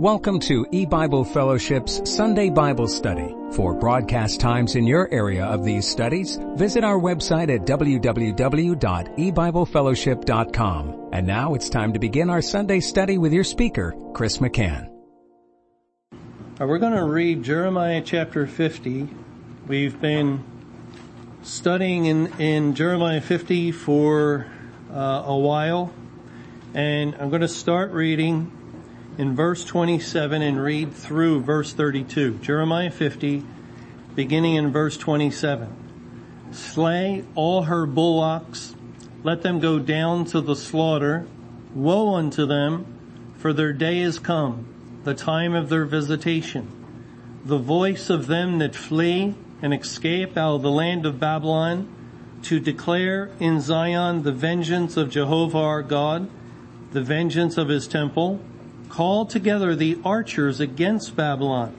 Welcome to E-Bible Fellowship's Sunday Bible Study. For broadcast times in your area of these studies, visit our website at www.ebiblefellowship.com. And now it's time to begin our Sunday study with your speaker, Chris McCann. we're going to read Jeremiah chapter 50. We've been studying in, in Jeremiah 50 for uh, a while, and I'm going to start reading in verse 27 and read through verse 32. Jeremiah 50, beginning in verse 27. Slay all her bullocks, let them go down to the slaughter. Woe unto them, for their day is come, the time of their visitation. The voice of them that flee and escape out of the land of Babylon to declare in Zion the vengeance of Jehovah our God, the vengeance of his temple, Call together the archers against Babylon,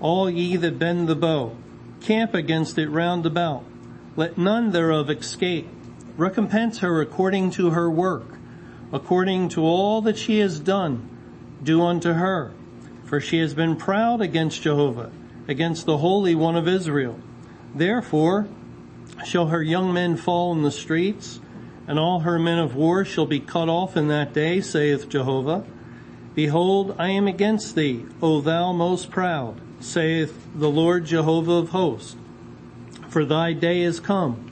all ye that bend the bow. Camp against it round about. Let none thereof escape. Recompense her according to her work, according to all that she has done. Do unto her. For she has been proud against Jehovah, against the Holy One of Israel. Therefore shall her young men fall in the streets, and all her men of war shall be cut off in that day, saith Jehovah. Behold, I am against thee, O thou most proud, saith the Lord Jehovah of hosts. For thy day is come,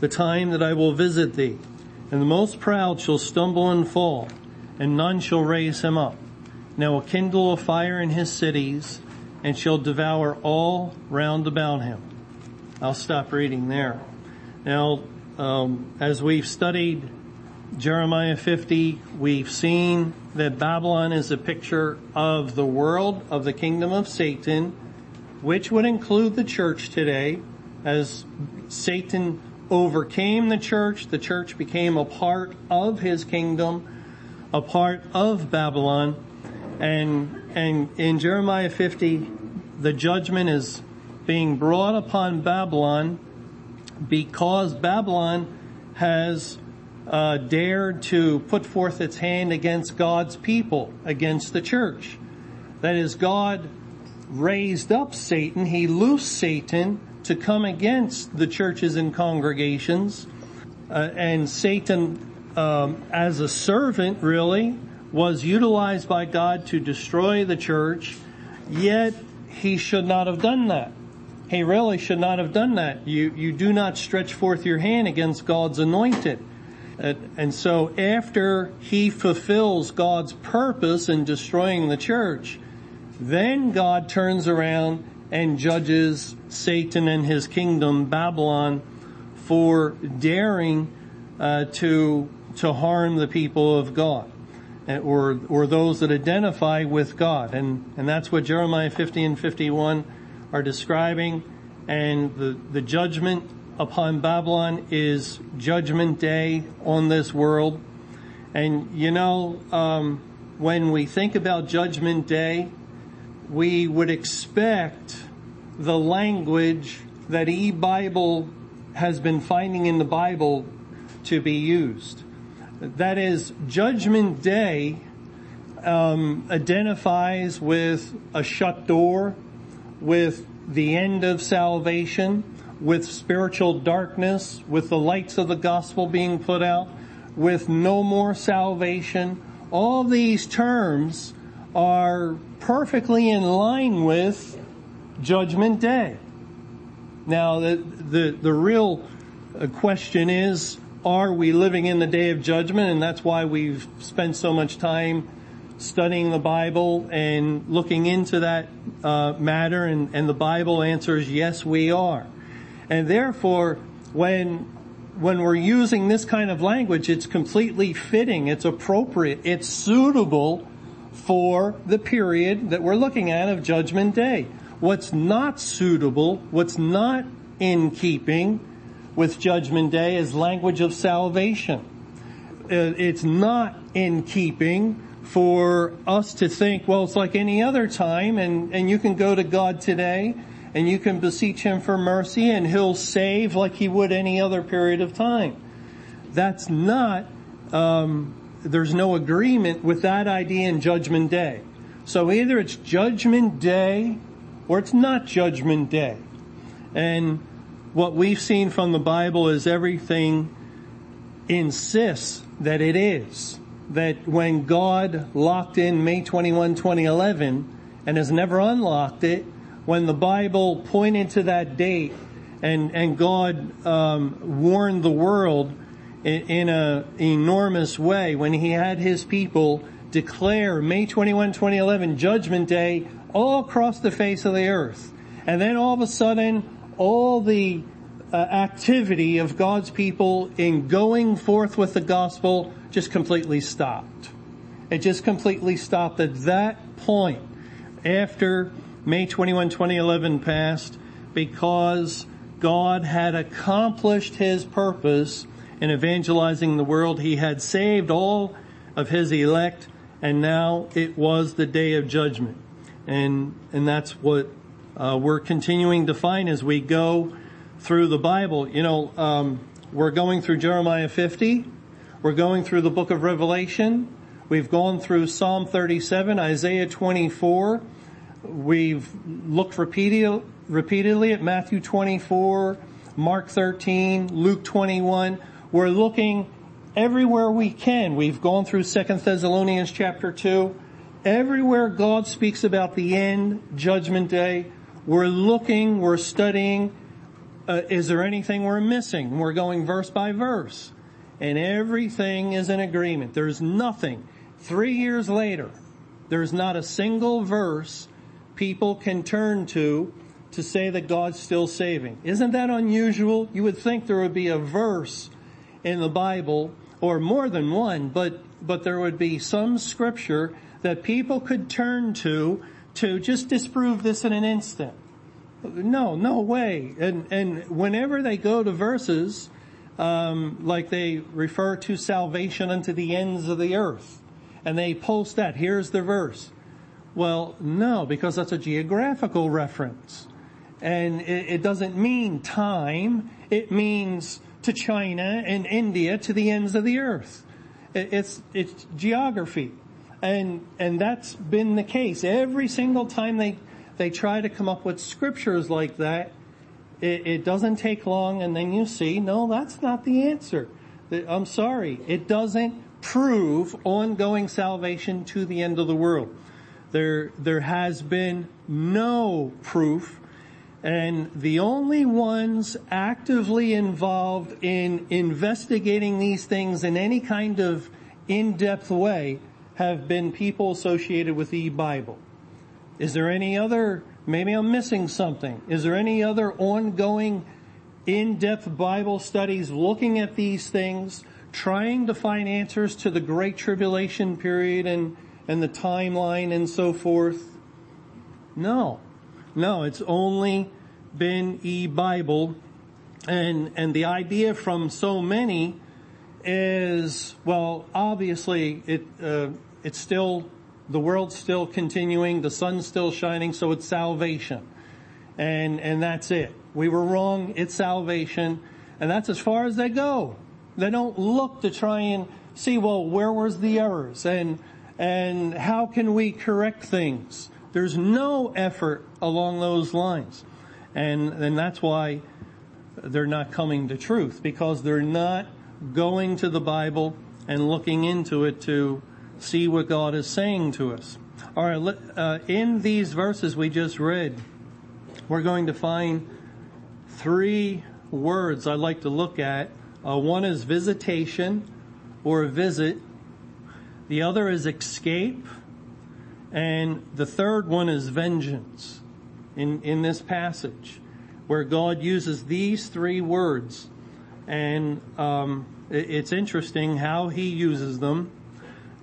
the time that I will visit thee, and the most proud shall stumble and fall, and none shall raise him up. Now will kindle a fire in his cities, and shall devour all round about him. I'll stop reading there. Now, um, as we've studied Jeremiah 50, we've seen that Babylon is a picture of the world, of the kingdom of Satan, which would include the church today. As Satan overcame the church, the church became a part of his kingdom, a part of Babylon. And, and in Jeremiah 50, the judgment is being brought upon Babylon because Babylon has uh, dared to put forth its hand against God's people, against the church. That is, God raised up Satan, he loosed Satan to come against the churches and congregations. Uh, and Satan, um, as a servant, really, was utilized by God to destroy the church, yet he should not have done that. He really should not have done that. You, you do not stretch forth your hand against God's anointed. And so after he fulfills God's purpose in destroying the church, then God turns around and judges Satan and his kingdom, Babylon, for daring uh, to to harm the people of God, or or those that identify with God, and and that's what Jeremiah 50 and 51 are describing, and the the judgment upon Babylon is judgment day on this world. And you know, um, when we think about judgment day, we would expect the language that e-Bible has been finding in the Bible to be used. That is, judgment day um, identifies with a shut door, with the end of salvation, with spiritual darkness, with the lights of the gospel being put out, with no more salvation. All these terms are perfectly in line with judgment day. Now the, the, the real uh, question is, are we living in the day of judgment? And that's why we've spent so much time studying the Bible and looking into that uh, matter and, and the Bible answers yes we are. And therefore, when, when we're using this kind of language, it's completely fitting, it's appropriate, it's suitable for the period that we're looking at of Judgment Day. What's not suitable, what's not in keeping with Judgment Day is language of salvation. Uh, it's not in keeping for us to think, well, it's like any other time and, and you can go to God today and you can beseech him for mercy and he'll save like he would any other period of time. That's not, um, there's no agreement with that idea in judgment day. So either it's judgment day or it's not judgment day. And what we've seen from the Bible is everything insists that it is. That when God locked in May 21, 2011 and has never unlocked it, when the Bible pointed to that date and, and God um, warned the world in, in an enormous way when he had his people declare May 21, 2011 judgment day all across the face of the earth. And then all of a sudden, all the uh, activity of God's people in going forth with the gospel just completely stopped. It just completely stopped at that point after May 21, 2011 passed because God had accomplished his purpose in evangelizing the world. He had saved all of his elect and now it was the day of judgment. And, and that's what uh, we're continuing to find as we go through the Bible. You know, um, we're going through Jeremiah 50. We're going through the book of Revelation. We've gone through Psalm 37, Isaiah 24. We've looked repeated, repeatedly at Matthew 24, Mark 13, Luke 21. We're looking everywhere we can. We've gone through Second Thessalonians chapter 2. Everywhere God speaks about the end, judgment day, we're looking, we're studying, uh, is there anything we're missing? We're going verse by verse. And everything is in agreement. There's nothing. Three years later, there's not a single verse people can turn to to say that God's still saving. Isn't that unusual? You would think there would be a verse in the Bible, or more than one, but, but there would be some scripture that people could turn to to just disprove this in an instant. No, no way. And, and whenever they go to verses, um, like they refer to salvation unto the ends of the earth, and they post that, here's the verse. Well, no, because that's a geographical reference. And it, it doesn't mean time, it means to China and India to the ends of the earth. It, it's, it's geography. And, and that's been the case. Every single time they they try to come up with scriptures like that. It, it doesn't take long and then you see, no, that's not the answer. I'm sorry. It doesn't prove ongoing salvation to the end of the world. There, there has been no proof and the only ones actively involved in investigating these things in any kind of in-depth way have been people associated with the Bible. Is there any other, maybe I'm missing something. Is there any other ongoing in-depth Bible studies looking at these things, trying to find answers to the Great Tribulation period and, and the timeline and so forth? No. No, it's only been e-Bible and, and the idea from so many is, well, obviously it, uh, it's still the world's still continuing, the sun's still shining, so it's salvation. And, and that's it. We were wrong, it's salvation, and that's as far as they go. They don't look to try and see, well, where was the errors and, and how can we correct things? There's no effort along those lines. And, and that's why they're not coming to truth because they're not going to the Bible and looking into it to see what God is saying to us. All right, uh, in these verses we just read, we're going to find three words I'd like to look at. Uh, one is visitation or visit. The other is escape. And the third one is vengeance in, in this passage where God uses these three words. And um, it, it's interesting how he uses them.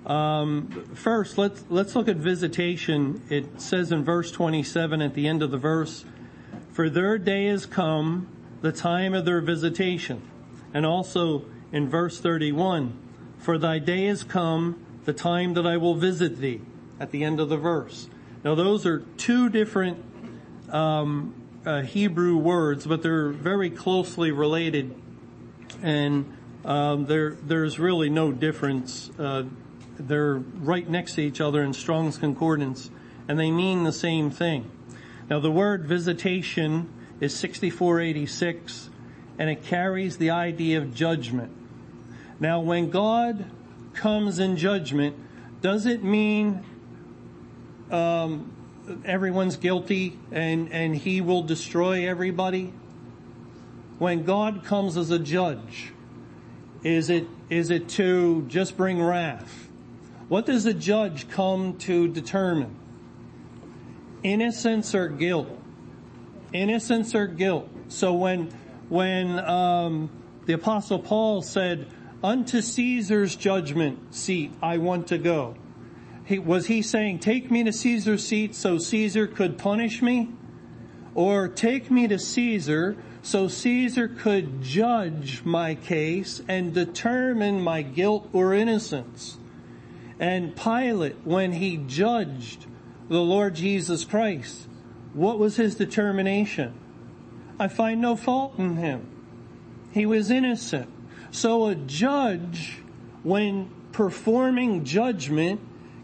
Um, first, let's let's look at visitation. It says in verse 27 at the end of the verse, "For their day is come, the time of their visitation," and also in verse 31, "For thy day is come, the time that I will visit thee." At the end of the verse. Now, those are two different um, uh, Hebrew words, but they're very closely related, and um, there there's really no difference. Uh, they're right next to each other in Strong's Concordance, and they mean the same thing. Now the word visitation is 6486, and it carries the idea of judgment. Now when God comes in judgment, does it mean um, everyone's guilty and, and he will destroy everybody? When God comes as a judge, is it, is it to just bring wrath? What does a judge come to determine? Innocence or guilt? Innocence or guilt? So when, when, um, the apostle Paul said, unto Caesar's judgment seat I want to go. He, was he saying, take me to Caesar's seat so Caesar could punish me? Or take me to Caesar so Caesar could judge my case and determine my guilt or innocence? And Pilate, when he judged the Lord Jesus Christ, what was his determination? I find no fault in him. He was innocent. So a judge, when performing judgment,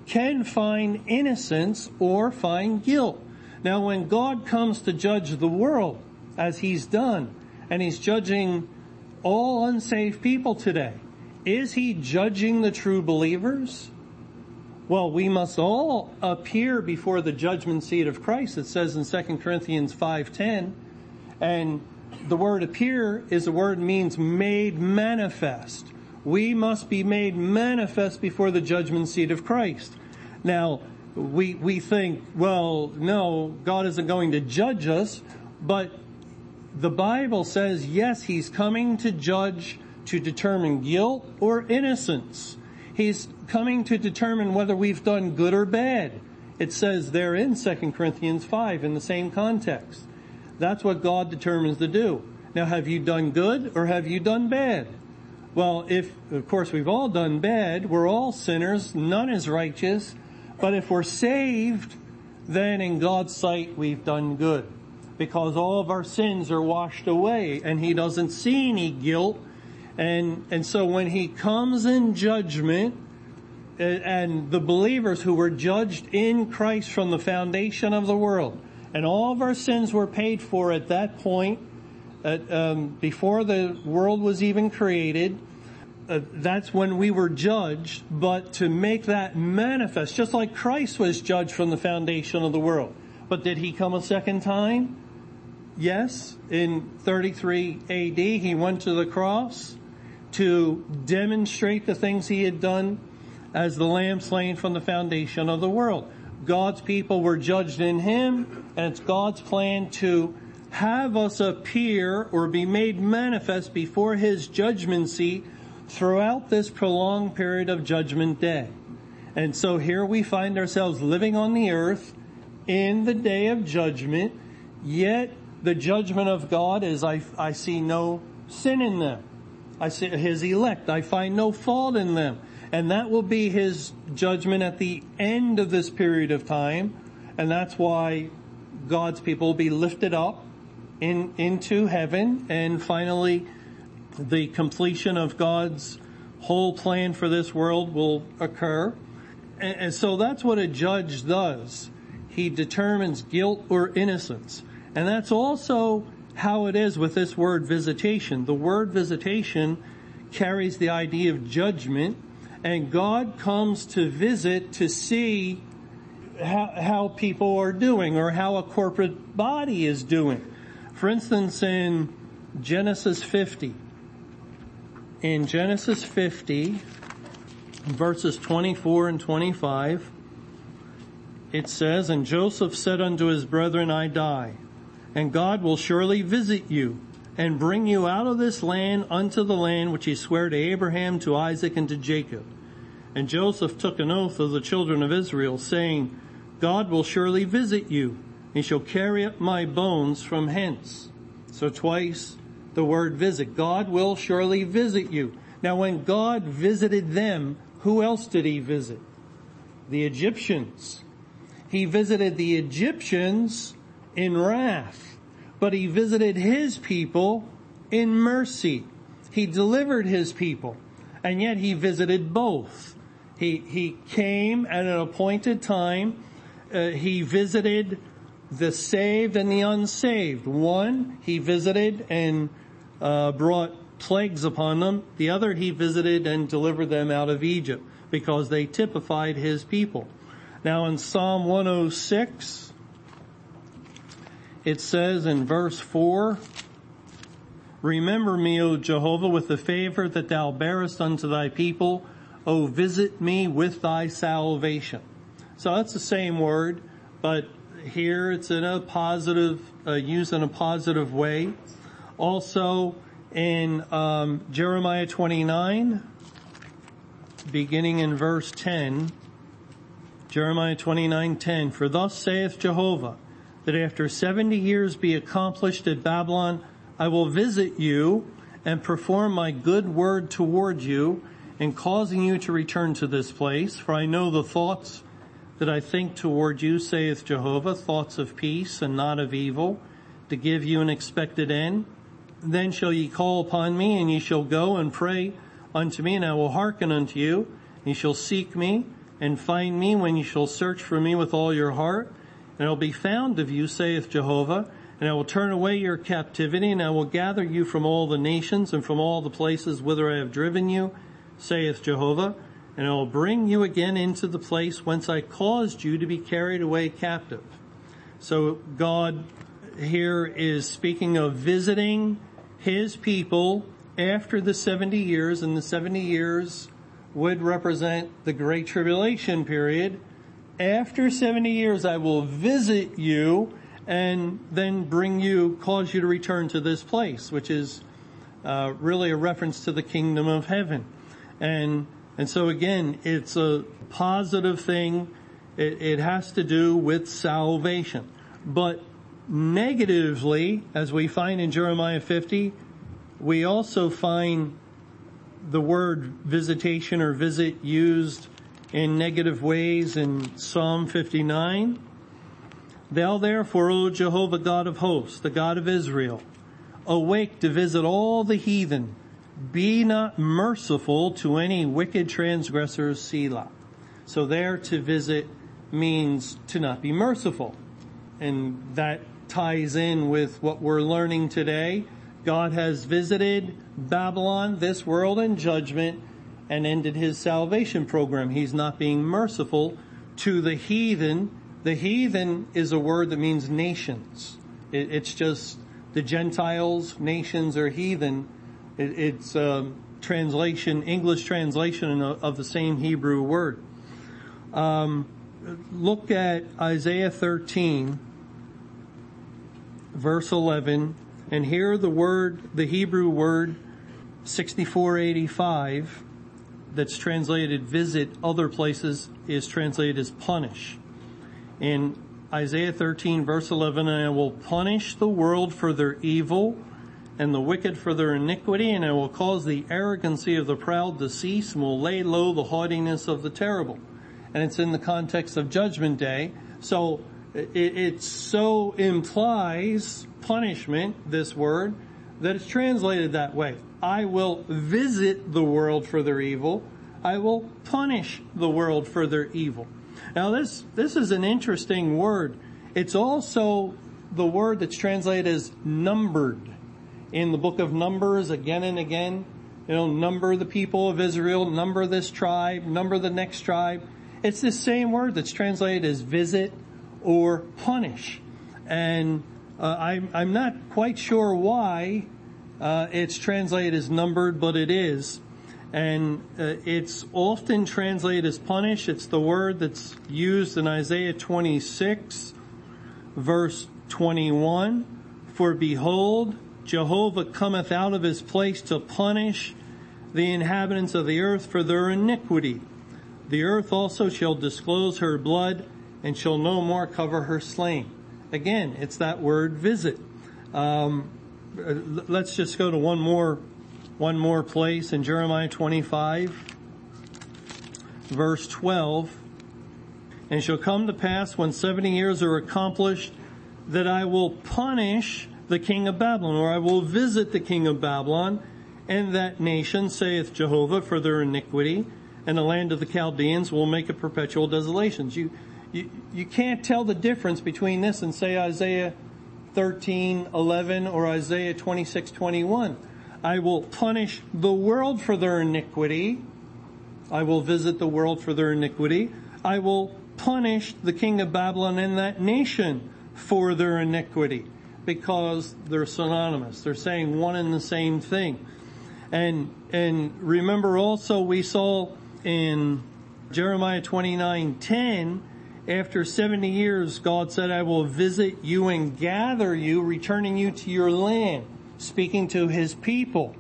can find innocence or find guilt. Now when God comes to judge the world, as he's done, and he's judging all unsaved people today, is he judging the true believers? Well, we must all appear before the judgment seat of Christ. It says in 2 Corinthians 5:10, and the word appear is a word means made manifest. We must be made manifest before the judgment seat of Christ. Now, we, we think, well, no, God isn't going to judge us, but the Bible says, yes, He's coming to judge to determine guilt or innocence. He's coming to determine whether we've done good or bad. It says there in 2 Corinthians 5 in the same context. That's what God determines to do. Now, have you done good or have you done bad? Well, if, of course, we've all done bad, we're all sinners, none is righteous, but if we're saved, then in God's sight we've done good. Because all of our sins are washed away and He doesn't see any guilt. And, and so when He comes in judgment, and the believers who were judged in Christ from the foundation of the world, and all of our sins were paid for at that point, at, um, before the world was even created. Uh, that's when we were judged, but to make that manifest, just like Christ was judged from the foundation of the world. But did he come a second time? Yes. In 33 AD, he went to the cross to demonstrate the things he had done as the lamb slain from the foundation of the world. God's people were judged in Him, and it's God's plan to have us appear or be made manifest before His judgment seat throughout this prolonged period of Judgment Day. And so here we find ourselves living on the earth in the day of judgment, yet the judgment of God is I, I see no sin in them. I see His elect. I find no fault in them. And that will be his judgment at the end of this period of time. And that's why God's people will be lifted up in, into heaven and finally the completion of God's whole plan for this world will occur. And, and so that's what a judge does. He determines guilt or innocence. And that's also how it is with this word visitation. The word visitation carries the idea of judgment and God comes to visit to see how, how, people are doing or how a corporate body is doing. For instance, in Genesis 50, in Genesis 50, verses 24 and 25, it says, And Joseph said unto his brethren, I die, and God will surely visit you and bring you out of this land unto the land which he sware to Abraham, to Isaac, and to Jacob. And Joseph took an oath of the children of Israel, saying, God will surely visit you, and shall carry up my bones from hence. So twice the word visit. God will surely visit you. Now when God visited them, who else did He visit? The Egyptians. He visited the Egyptians in wrath, but He visited His people in mercy. He delivered His people, and yet He visited both He, he came at an appointed time. Uh, he visited the saved and the unsaved. One, he visited and uh, brought plagues upon them. The other, he visited and delivered them out of Egypt because they typified his people. Now in Psalm 106, it says in verse 4, Remember me, O Jehovah, with the favor that thou bearest unto thy people. O visit me with thy salvation. So that's the same word, but here it's in a positive, uh, in a positive way. Also in um, Jeremiah 29, beginning in verse 10, Jeremiah 29:10 For thus saith Jehovah that after 70 years be accomplished at Babylon I will visit you and perform my good word toward you in causing you to return to this place. For I know the thoughts that I think toward you saith Jehovah thoughts of peace and not of evil to give you an expected end. Then shall ye call upon me and ye shall go and pray unto me and I will hearken unto you. Ye shall seek me and find me when ye shall search for me with all your heart. And I will be found of you, saith Jehovah, and I will turn away your captivity, and I will gather you from all the nations and from all the places whither I have driven you, saith Jehovah, and I will bring you again into the place whence I caused you to be carried away captive. So God here is speaking of visiting his people after the 70 years, and the 70 years would represent the Great Tribulation period. After 70 years, I will visit you and then bring you, cause you to return to this place, which is uh, really a reference to the kingdom of heaven. And and so again, it's a positive thing. It, it has to do with salvation. But negatively, as we find in Jeremiah 50, we also find the word visitation or visit used in negative ways in Psalm 59. Thou therefore, O Jehovah God of hosts, the God of Israel, awake to visit all the heathen. Be not merciful to any wicked transgressors, Selah. So there to visit means to not be merciful. And that ties in with what we're learning today God has visited Babylon, this world in judgment and ended his salvation program. He's not being merciful to the heathen. The heathen is a word that means nations. It, it's just the Gentiles, nations or heathen. It, it's a translation, English translation of the same Hebrew word. Um, look at Isaiah 13, verse 11 and here the word, the Hebrew word 6485 that's translated visit other places is translated as punish. In Isaiah 13 verse 11, I will punish the world for their evil and the wicked for their iniquity, and I will cause the arrogancy of the proud to cease and will lay low the haughtiness of the terrible. And it's in the context of judgment day. So it, it so implies punishment, this word, that it's translated that way. I will visit the world for their evil. I will punish the world for their evil. Now this, this is an interesting word. It's also the word that's translated as numbered in the book of Numbers again and again. You know, number the people of Israel, number this tribe, number the next tribe. It's the same word that's translated as visit or punish. And uh, I'm, I'm not quite sure why uh, it's translated as numbered, but it is. And uh, it's often translated as punish. It's the word that's used in Isaiah 26, verse 21. For behold, Jehovah cometh out of his place to punish the inhabitants of the earth for their iniquity. The earth also shall disclose her blood and shall no more cover her slain. Again, it's that word visit. Um, let's just go to one more, one more place in Jeremiah 25, verse 12. And shall come to pass when 70 years are accomplished that I will punish the king of Babylon, or I will visit the king of Babylon and that nation, saith Jehovah, for their iniquity, and the land of the Chaldeans will make a perpetual desolation. You, you, you can't tell the difference between this and say Isaiah 13, 11 or Isaiah 26, 21. I will punish the world for their iniquity. I will visit the world for their iniquity. I will punish the king of Babylon and that nation for their iniquity because they're synonymous. They're saying one and the same thing. And, and remember also we saw in Jeremiah 29, 10, after 70 years, God said, I will visit you and gather you, returning you to your land, speaking to his people.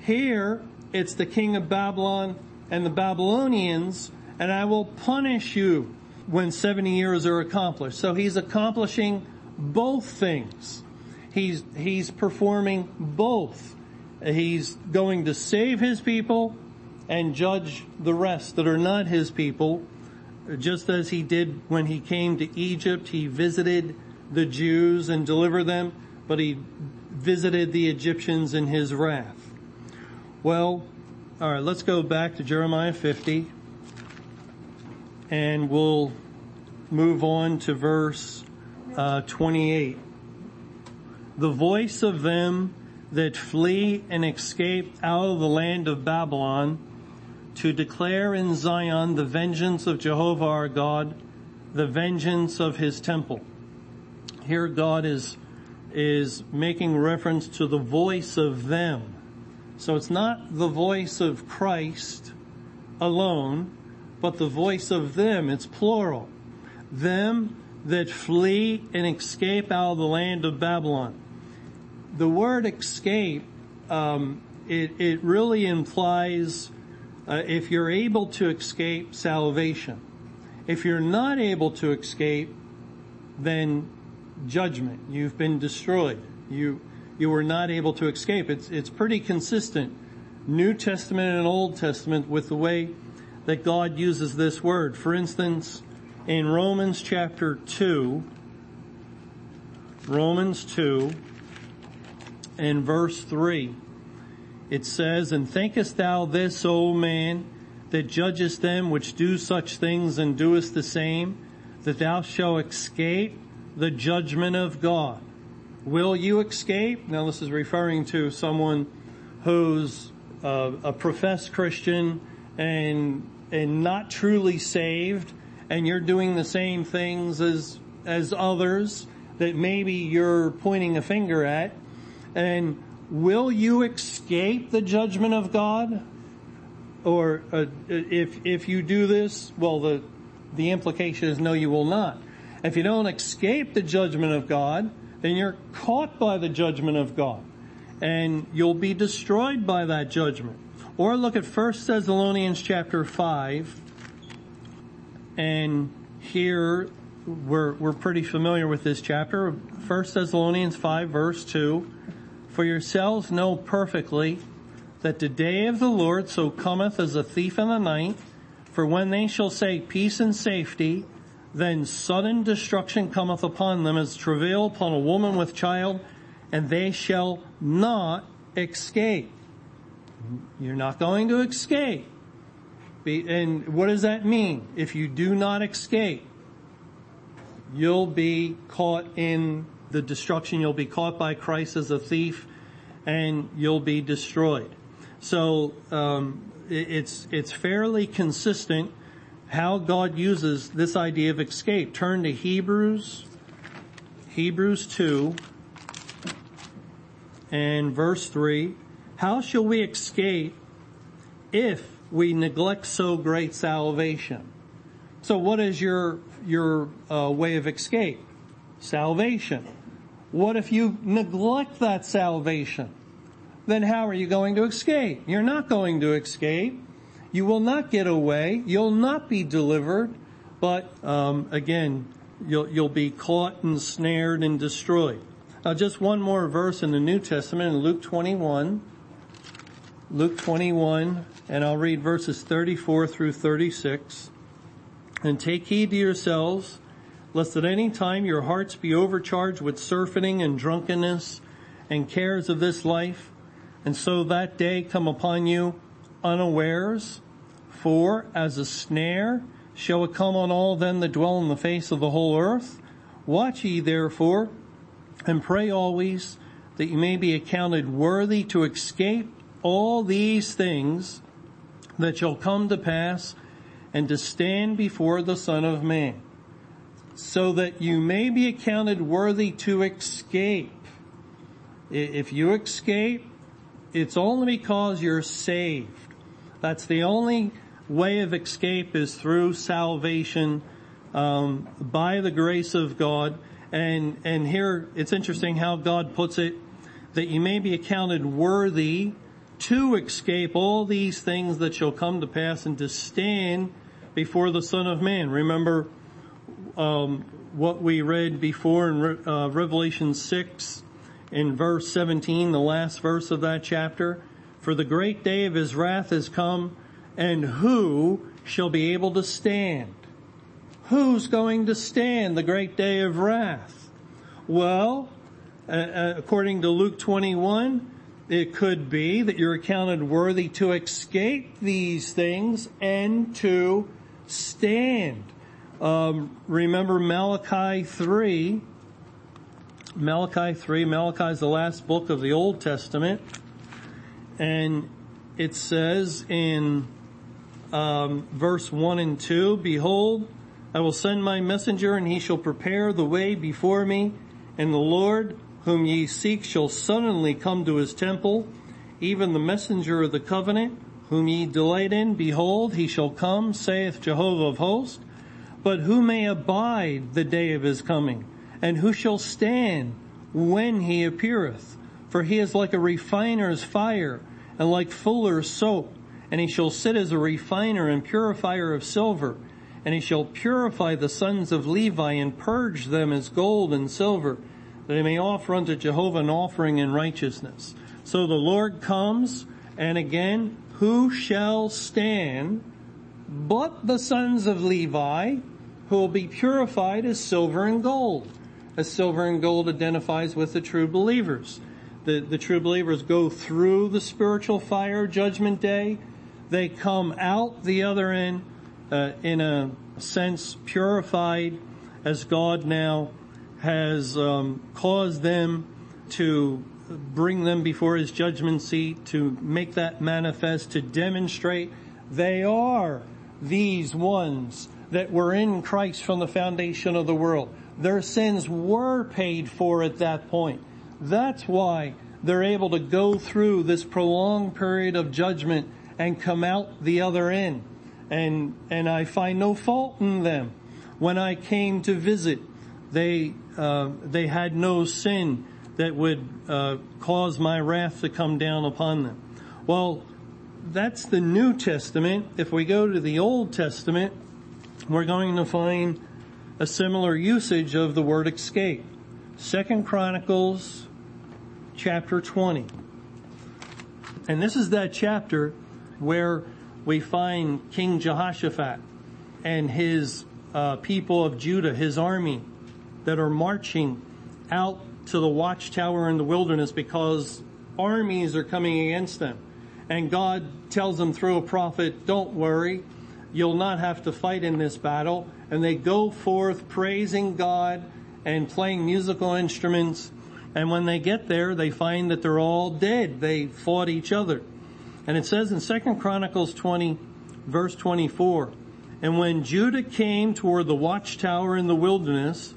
Here, it's the king of Babylon and the Babylonians, and I will punish you when 70 years are accomplished. So he's accomplishing both things. He's, he's performing both. He's going to save his people and judge the rest that are not his people just as he did when he came to Egypt, he visited the Jews and delivered them, but he visited the Egyptians in his wrath. Well, alright, let's go back to Jeremiah 50 and we'll move on to verse uh, 28. The voice of them that flee and escape out of the land of Babylon to declare in Zion the vengeance of Jehovah our God, the vengeance of his temple. Here God is, is making reference to the voice of them. So it's not the voice of Christ alone, but the voice of them. It's plural. Them that flee and escape out of the land of Babylon. The word escape, um, it, it really implies uh, if you're able to escape salvation. If you're not able to escape, then judgment. You've been destroyed. You, you were not able to escape. It's, it's pretty consistent, New Testament and Old Testament, with the way that God uses this word. For instance, in Romans chapter 2, Romans 2 and verse 3, it says, And thinkest thou this, O man, that judgest them which do such things and doest the same, that thou shalt escape the judgment of God? Will you escape? Now this is referring to someone who's uh, a professed Christian and and not truly saved, and you're doing the same things as as others that maybe you're pointing a finger at, and will you escape the judgment of God? Or uh, if if you do this, well, the the implication is no, you will not. If you don't escape the judgment of God, then you're caught by the judgment of God, and you'll be destroyed by that judgment. Or look at 1 Thessalonians chapter 5, and here we're, we're pretty familiar with this chapter. 1 Thessalonians 5 verse 2. For yourselves know perfectly that the day of the Lord so cometh as a thief in the night. For when they shall say peace and safety, then sudden destruction cometh upon them as travail upon a woman with child, and they shall not escape. You're not going to escape. And what does that mean? If you do not escape, you'll be caught in the destruction. You'll be caught by Christ as a thief and you'll be destroyed. So, um, it's, it's fairly consistent how God uses this idea of escape. Turn to Hebrews, Hebrews 2 and verse 3. How shall we escape if we neglect so great salvation? So what is your, your uh, way of escape? Salvation. What if you neglect that salvation? Then how are you going to escape? You're not going to escape. You will not get away. You'll not be delivered. But um, again, you'll, you'll be caught and snared and destroyed. Now, just one more verse in the New Testament in Luke 21. Luke 21, and I'll read verses 34 through 36. And take heed to yourselves lest at any time your hearts be overcharged with surfeiting and drunkenness and cares of this life, and so that day come upon you unawares. for as a snare shall it come on all them that dwell on the face of the whole earth. Watch ye therefore, and pray always that you may be accounted worthy to escape all these things that shall come to pass and to stand before the Son of Man, so that you may be accounted worthy to escape. If you escape, it's only because you're saved. That's the only way of escape is through salvation um, by the grace of God. And and here it's interesting how God puts it that you may be accounted worthy to escape all these things that shall come to pass and to stand before the Son of Man. Remember um, what we read before in uh, Revelation 6 in verse 17, the last verse of that chapter. For the great day of his wrath has come, and who shall be able to stand? Who's going to stand the great day of wrath? Well, uh according to Luke 21, it could be that you're accounted worthy to escape these things and to stand. Um, remember Malachi 3. Malachi 3. Malachi is the last book of the Old Testament. And it says in um, verse 1 and 2, Behold, I will send my messenger and he shall prepare the way before me and the Lord whom ye seek shall suddenly come to his temple, even the messenger of the covenant, whom ye delight in, behold, he shall come, saith Jehovah of hosts. But who may abide the day of his coming? And who shall stand when he appeareth? For he is like a refiner's fire, and like fuller's soap. And he shall sit as a refiner and purifier of silver. And he shall purify the sons of Levi and purge them as gold and silver that they may offer unto Jehovah an offering in righteousness. So the Lord comes, and again, who shall stand but the sons of Levi, who will be purified as silver and gold? As silver and gold identifies with the true believers. The, the true believers go through the spiritual fire judgment day. They come out the other end, uh, in a sense, purified as God now has um, caused them to bring them before his judgment seat, to make that manifest, to demonstrate they are these ones that were in Christ from the foundation of the world. Their sins were paid for at that point. That's why they're able to go through this prolonged period of judgment and come out the other end. And, and I find no fault in them. When I came to visit, they uh, they had no sin that would uh, cause my wrath to come down upon them. Well, that's the New Testament. If we go to the Old Testament, we're going to find a similar usage of the word escape. Second Chronicles chapter 20. And this is that chapter where we find King Jehoshaphat and his uh, people of Judah, his army, that are marching out to the watchtower in the wilderness because armies are coming against them. And God tells them through a prophet, don't worry, you'll not have to fight in this battle. And they go forth praising God and playing musical instruments. And when they get there, they find that they're all dead. They fought each other. And it says in 2 Chronicles 20, verse 24, and when Judah came toward the watchtower in the wilderness,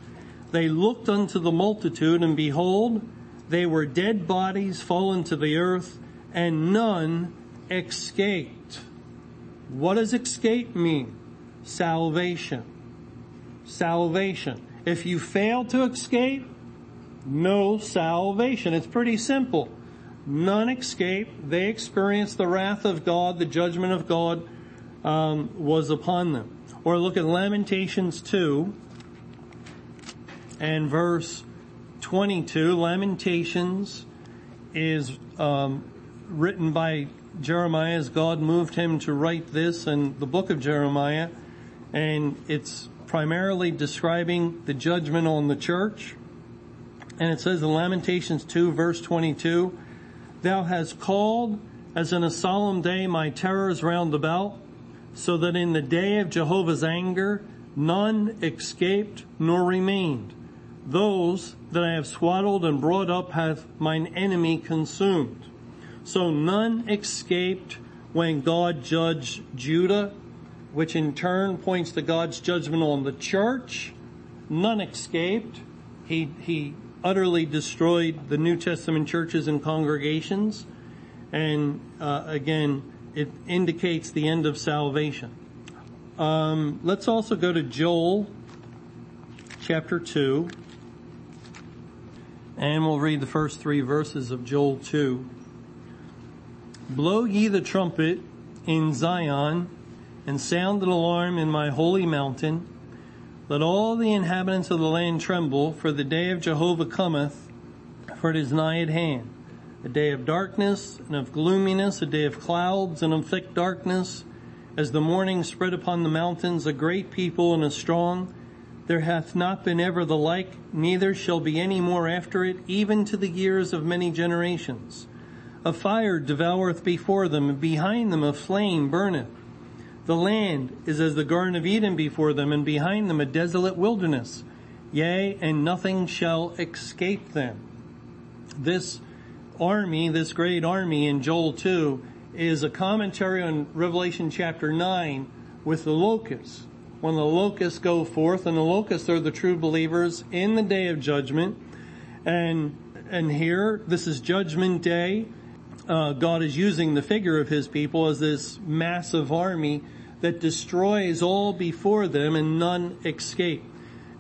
they looked unto the multitude, and behold, they were dead bodies fallen to the earth, and none escaped. What does escape mean? Salvation. Salvation. If you fail to escape, no salvation. It's pretty simple. None escape. They experience the wrath of God, the judgment of God um, was upon them. Or look at Lamentations 2, and verse 22, Lamentations is um, written by Jeremiah as God moved him to write this in the book of Jeremiah, and it's primarily describing the judgment on the church. And it says in Lamentations 2 verse 22, Thou hast called as in a solemn day my terrors round about, so that in the day of Jehovah's anger, none escaped nor remained. Those that I have swaddled and brought up hath mine enemy consumed. So none escaped when God judged Judah, which in turn points to God's judgment on the church. None escaped. He, he utterly destroyed the New Testament churches and congregations. And uh, again, it indicates the end of salvation. Um, let's also go to Joel chapter 2. And we'll read the first three verses of Joel 2. Blow ye the trumpet in Zion and sound an alarm in my holy mountain. Let all the inhabitants of the land tremble, for the day of Jehovah cometh, for it is nigh at hand. A day of darkness and of gloominess, a day of clouds and of thick darkness, as the morning spread upon the mountains, a great people and a strong. There hath not been ever the like, neither shall be any more after it, even to the years of many generations. A fire devoureth before them, and behind them a flame burneth. The land is as the Garden of Eden before them, and behind them a desolate wilderness. Yea, and nothing shall escape them. This army, this great army in Joel 2, is a commentary on Revelation chapter 9 with the locusts. When the locusts go forth, and the locusts are the true believers in the day of judgment. And, and here, this is judgment day uh, God is using the figure of his people as this massive army that destroys all before them and none escape.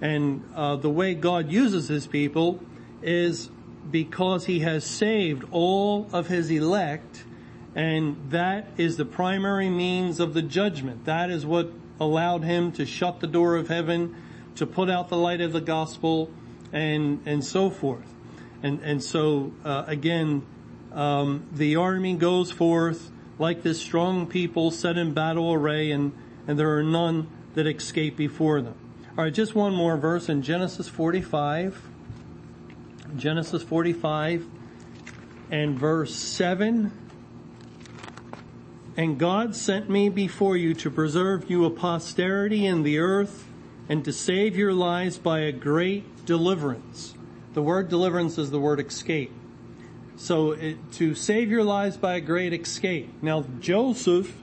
And uh, the way God uses his people is because he has saved all of his elect and that is the primary means of the judgment. That is what allowed him to shut the door of heaven, to put out the light of the gospel, and and so forth. And and so uh, again, um, the army goes forth like this strong people set in battle array, and, and there are none that escape before them. All right, just one more verse in Genesis 45. Genesis 45 and verse 7. And God sent me before you to preserve you a posterity in the earth and to save your lives by a great deliverance. The word deliverance is the word escape. So it, to save your lives by a great escape. Now Joseph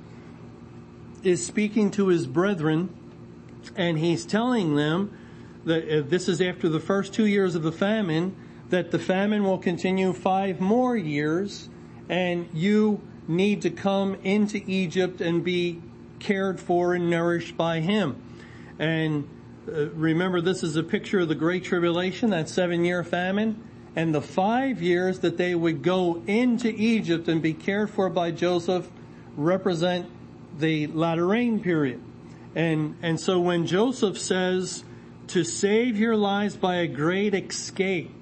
is speaking to his brethren and he's telling them that this is after the first two years of the famine, that the famine will continue five more years and you need to come into Egypt and be cared for and nourished by him. And uh, remember this is a picture of the Great Tribulation, that seven year famine and the five years that they would go into Egypt and be cared for by Joseph represent the latter rain period. And, and so when Joseph says to save your lives by a great escape,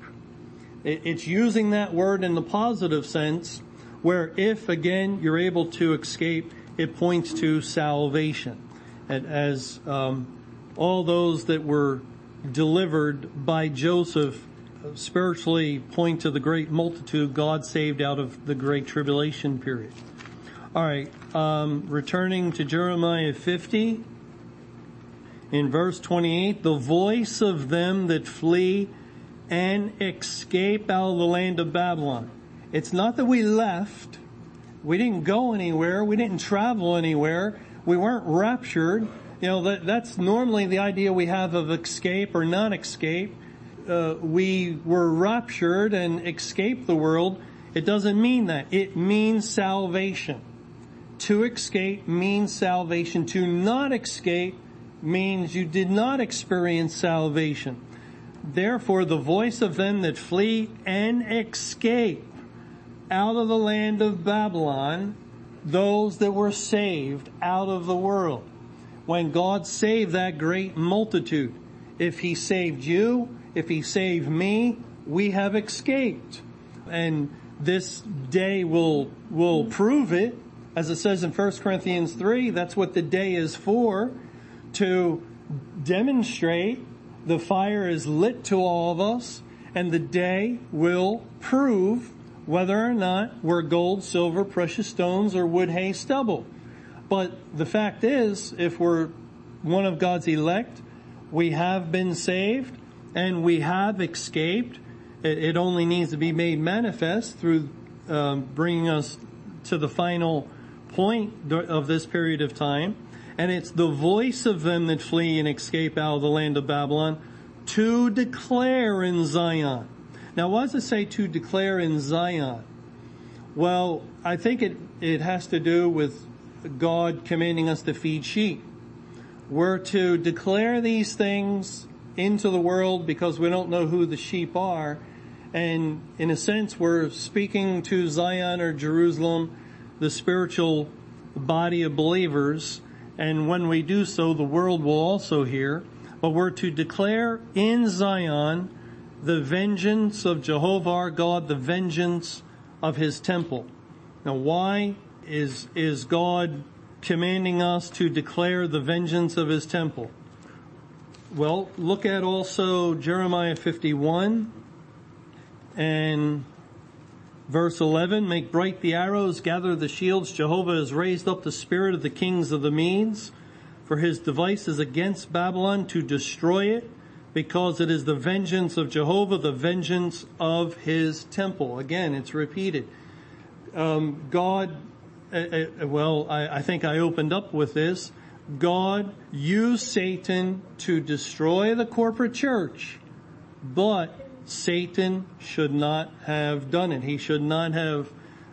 it, it's using that word in the positive sense where if again you're able to escape, it points to salvation. And as um, all those that were delivered by Joseph spiritually point to the great multitude God saved out of the great tribulation period. All right, um, returning to Jeremiah 50, in verse 28, the voice of them that flee and escape out of the land of Babylon. It's not that we left. We didn't go anywhere. We didn't travel anywhere. We weren't raptured. You know, that, that's normally the idea we have of escape or non-escape uh, we were raptured and escaped the world, it doesn't mean that. It means salvation. To escape means salvation. To not escape means you did not experience salvation. Therefore, the voice of them that flee and escape out of the land of Babylon, those that were saved out of the world. When God saved that great multitude, if He saved you, if he saved me, we have escaped. And this day will, will prove it. As it says in 1 Corinthians 3, that's what the day is for, to demonstrate the fire is lit to all of us, and the day will prove whether or not we're gold, silver, precious stones, or wood, hay, stubble. But the fact is, if we're one of God's elect, we have been saved and we have escaped. It, only needs to be made manifest through um, bringing us to the final point of this period of time. And it's the voice of them that flee and escape out of the land of Babylon to declare in Zion. Now, what does it say to declare in Zion? Well, I think it, it has to do with God commanding us to feed sheep. We're to declare these things into the world because we don't know who the sheep are. And in a sense, we're speaking to Zion or Jerusalem, the spiritual body of believers. And when we do so, the world will also hear. But we're to declare in Zion the vengeance of Jehovah our God, the vengeance of his temple. Now why is, is God commanding us to declare the vengeance of his temple? Well, look at also Jeremiah 51 and verse 11, make bright the arrows, gather the shields. Jehovah has raised up the spirit of the kings of the Medes, for his device is against Babylon to destroy it because it is the vengeance of Jehovah, the vengeance of his temple. Again, it's repeated. Um, God, uh, uh, well, I, I think I opened up with this. God used Satan to destroy the corporate church, but Satan should not have done it. He should not have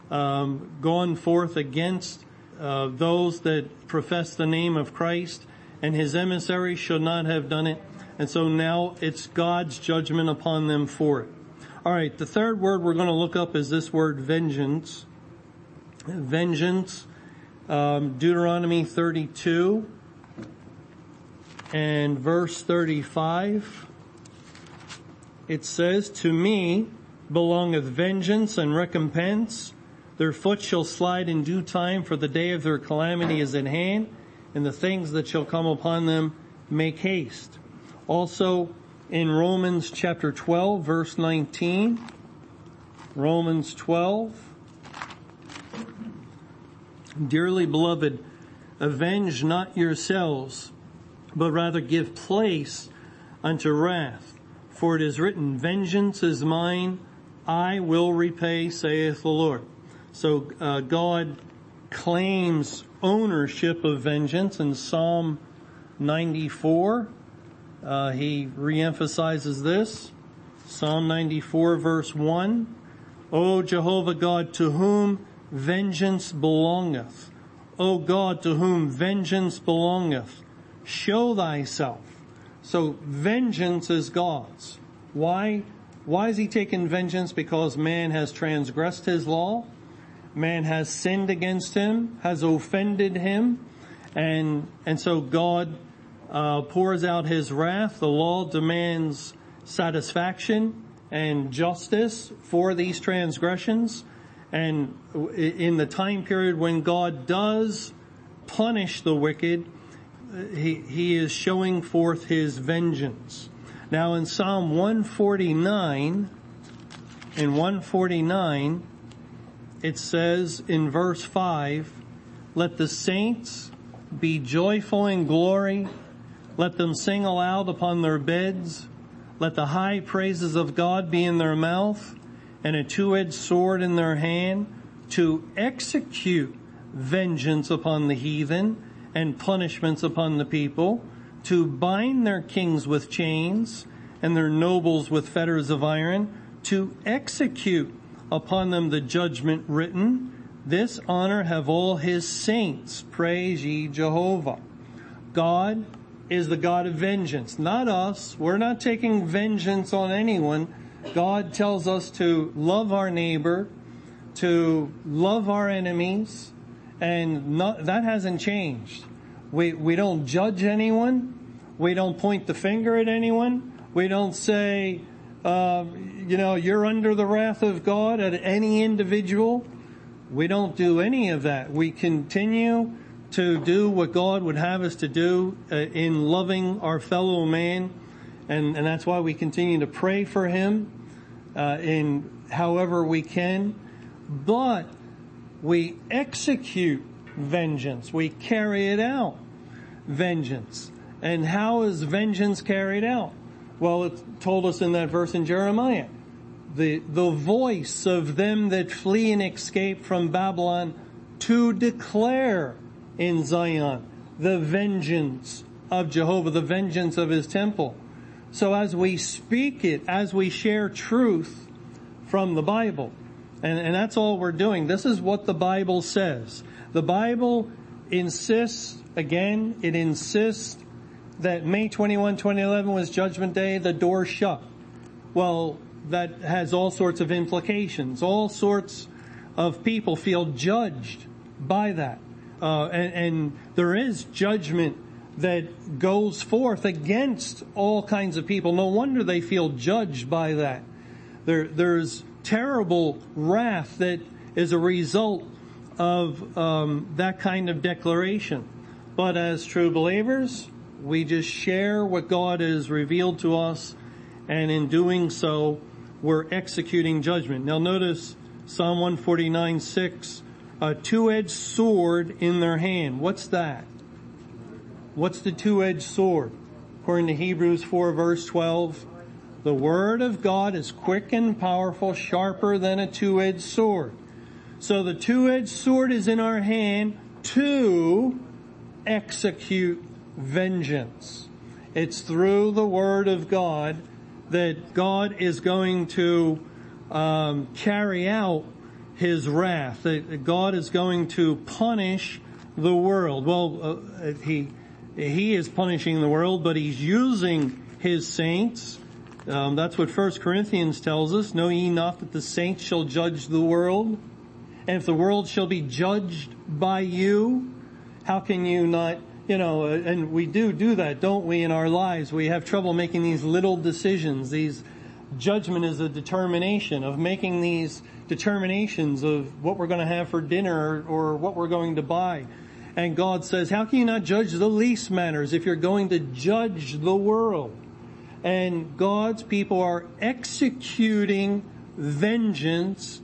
um, gone forth against uh, those that profess the name of Christ, and his emissaries should not have done it. And so now it's God's judgment upon them for it. All right, the third word we're going to look up is this word vengeance. Vengeance, um, Deuteronomy 32 and verse 35. It says, To me belongeth vengeance and recompense. Their foot shall slide in due time, for the day of their calamity is at hand, and the things that shall come upon them make haste. Also in Romans chapter 12 verse 19, Romans 12, Dearly beloved, avenge not yourselves, but rather give place unto wrath. For it is written, vengeance is mine, I will repay, saith the Lord. So uh, God claims ownership of vengeance in Psalm 94 uh, he reemphasizes this. Psalm 94 verse 1. O Jehovah God, to whom vengeance belongeth. O God, to whom vengeance belongeth. Show thyself. So vengeance is God's. Why? Why is he taking vengeance? Because man has transgressed his law. Man has sinned against him, has offended him, and, and so God uh, pours out his wrath. The law demands satisfaction and justice for these transgressions. And in the time period when God does punish the wicked, he, he is showing forth his vengeance. Now in Psalm 149, in 149, it says in verse 5, let the saints be joyful in glory let them sing aloud upon their beds. Let the high praises of God be in their mouth and a two-edged sword in their hand to execute vengeance upon the heathen and punishments upon the people, to bind their kings with chains and their nobles with fetters of iron, to execute upon them the judgment written. This honor have all his saints. Praise ye Jehovah. God is the God of vengeance, not us. We're not taking vengeance on anyone. God tells us to love our neighbor, to love our enemies, and not, that hasn't changed. We, we don't judge anyone. We don't point the finger at anyone. We don't say, uh, you know, you're under the wrath of God at any individual. We don't do any of that. We continue to do what God would have us to do uh, in loving our fellow man. And, and that's why we continue to pray for him uh, in however we can. But we execute vengeance. We carry it out. Vengeance. And how is vengeance carried out? Well, it told us in that verse in Jeremiah. The, the voice of them that flee and escape from Babylon to declare in Zion the vengeance of Jehovah, the vengeance of his temple. So as we speak it, as we share truth from the Bible, and, and that's all we're doing. This is what the Bible says. The Bible insists, again, it insists that May 21, 2011 was Judgment Day, the door shut. Well, that has all sorts of implications. All sorts of people feel judged by that. Uh, and, and there is judgment that goes forth against all kinds of people. No wonder they feel judged by that. There, there's terrible wrath that is a result of um, that kind of declaration. But as true believers, we just share what God has revealed to us, and in doing so, we're executing judgment. Now notice Psalm 149, 6, a two-edged sword in their hand. What's that? What's the two-edged sword? According to Hebrews 4 verse 12, the word of God is quick and powerful, sharper than a two-edged sword. So the two-edged sword is in our hand to execute vengeance. It's through the word of God that God is going to um, carry out his wrath. That God is going to punish the world. Well, uh, he he is punishing the world, but he's using his saints um, that's what First Corinthians tells us. Know ye not that the saints shall judge the world? And if the world shall be judged by you, how can you not, you know, uh, and we do do that, don't we, in our lives? We have trouble making these little decisions. These judgment is a determination of making these determinations of what we're going to have for dinner or what we're going to buy. And God says, how can you not judge the least matters if you're going to judge the world? and God's people are executing vengeance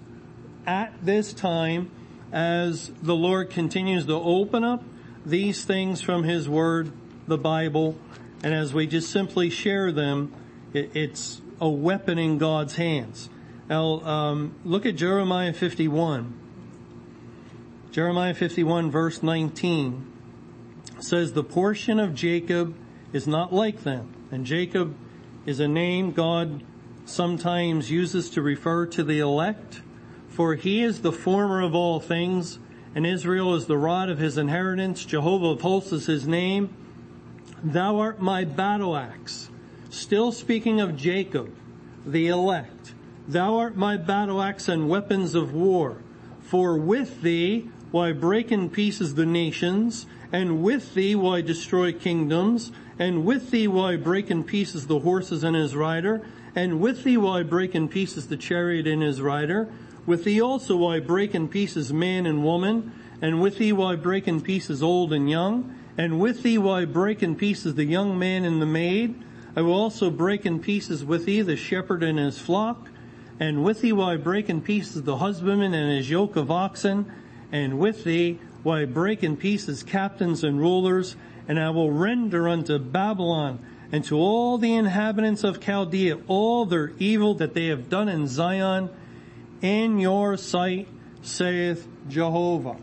at this time as the Lord continues to open up these things from His Word, the Bible, and as we just simply share them, it's a weapon in God's hands. Now, um, look at Jeremiah 51. Jeremiah 51 verse 19 says, the portion of Jacob is not like them. And Jacob is a name God sometimes uses to refer to the elect. For he is the former of all things, and Israel is the rod of his inheritance. Jehovah of hosts is his name. Thou art my battle axe. Still speaking of Jacob, the elect. Thou art my battle axe and weapons of war. For with thee I break in pieces the nations, and with thee I destroy kingdoms, and with thee I break in pieces the horses and his rider, and with thee I break in pieces the chariot and his rider. With thee also I break in pieces man and woman, and with thee I break in pieces old and young, and with thee I break in pieces the young man and the maid. I will also break in pieces with thee the shepherd and his flock, and with thee will I break in pieces the husbandman and his yoke of oxen, and with thee will I break in pieces captains and rulers, and I will render unto Babylon and to all the inhabitants of Chaldea all their evil that they have done in Zion in your sight, saith Jehovah.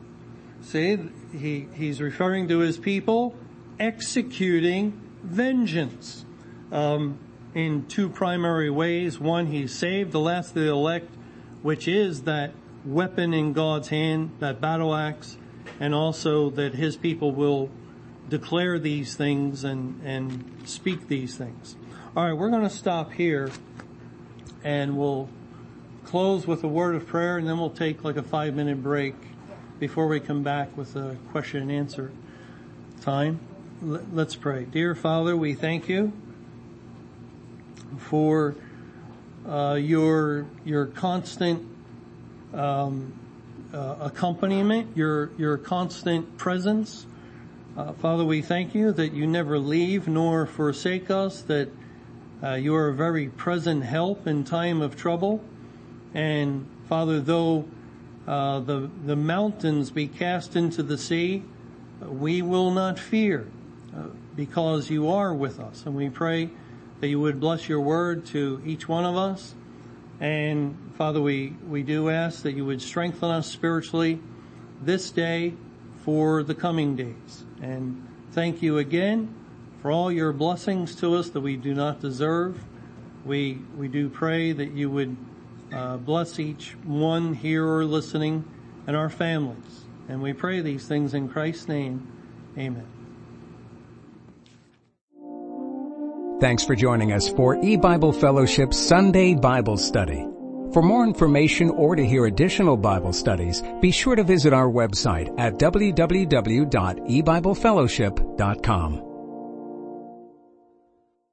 See, he, he's referring to his people executing vengeance um, in two primary ways. One, he saved the last of the elect, which is that weapon in God's hand, that battle axe, and also that his people will declare these things and, and speak these things. All right, we're going to stop here and we'll close with a word of prayer and then we'll take like a five minute break before we come back with a question and answer time. Let's pray. Dear Father, we thank you for uh, your your constant um, uh, accompaniment, your your constant presence. Uh, Father, we thank you that you never leave nor forsake us, that uh, you are a very present help in time of trouble. And Father, though uh, the, the mountains be cast into the sea, we will not fear uh, because you are with us. And we pray that you would bless your word to each one of us. And Father, we, we do ask that you would strengthen us spiritually this day for the coming days. And thank you again for all your blessings to us that we do not deserve. We, we do pray that you would uh, bless each one here or listening and our families. And we pray these things in Christ's name. Amen. Thanks for joining us for E-Bible Fellowship's Sunday Bible Study. For more information or to hear additional Bible studies, be sure to visit our website at www.ebiblefellowship.com.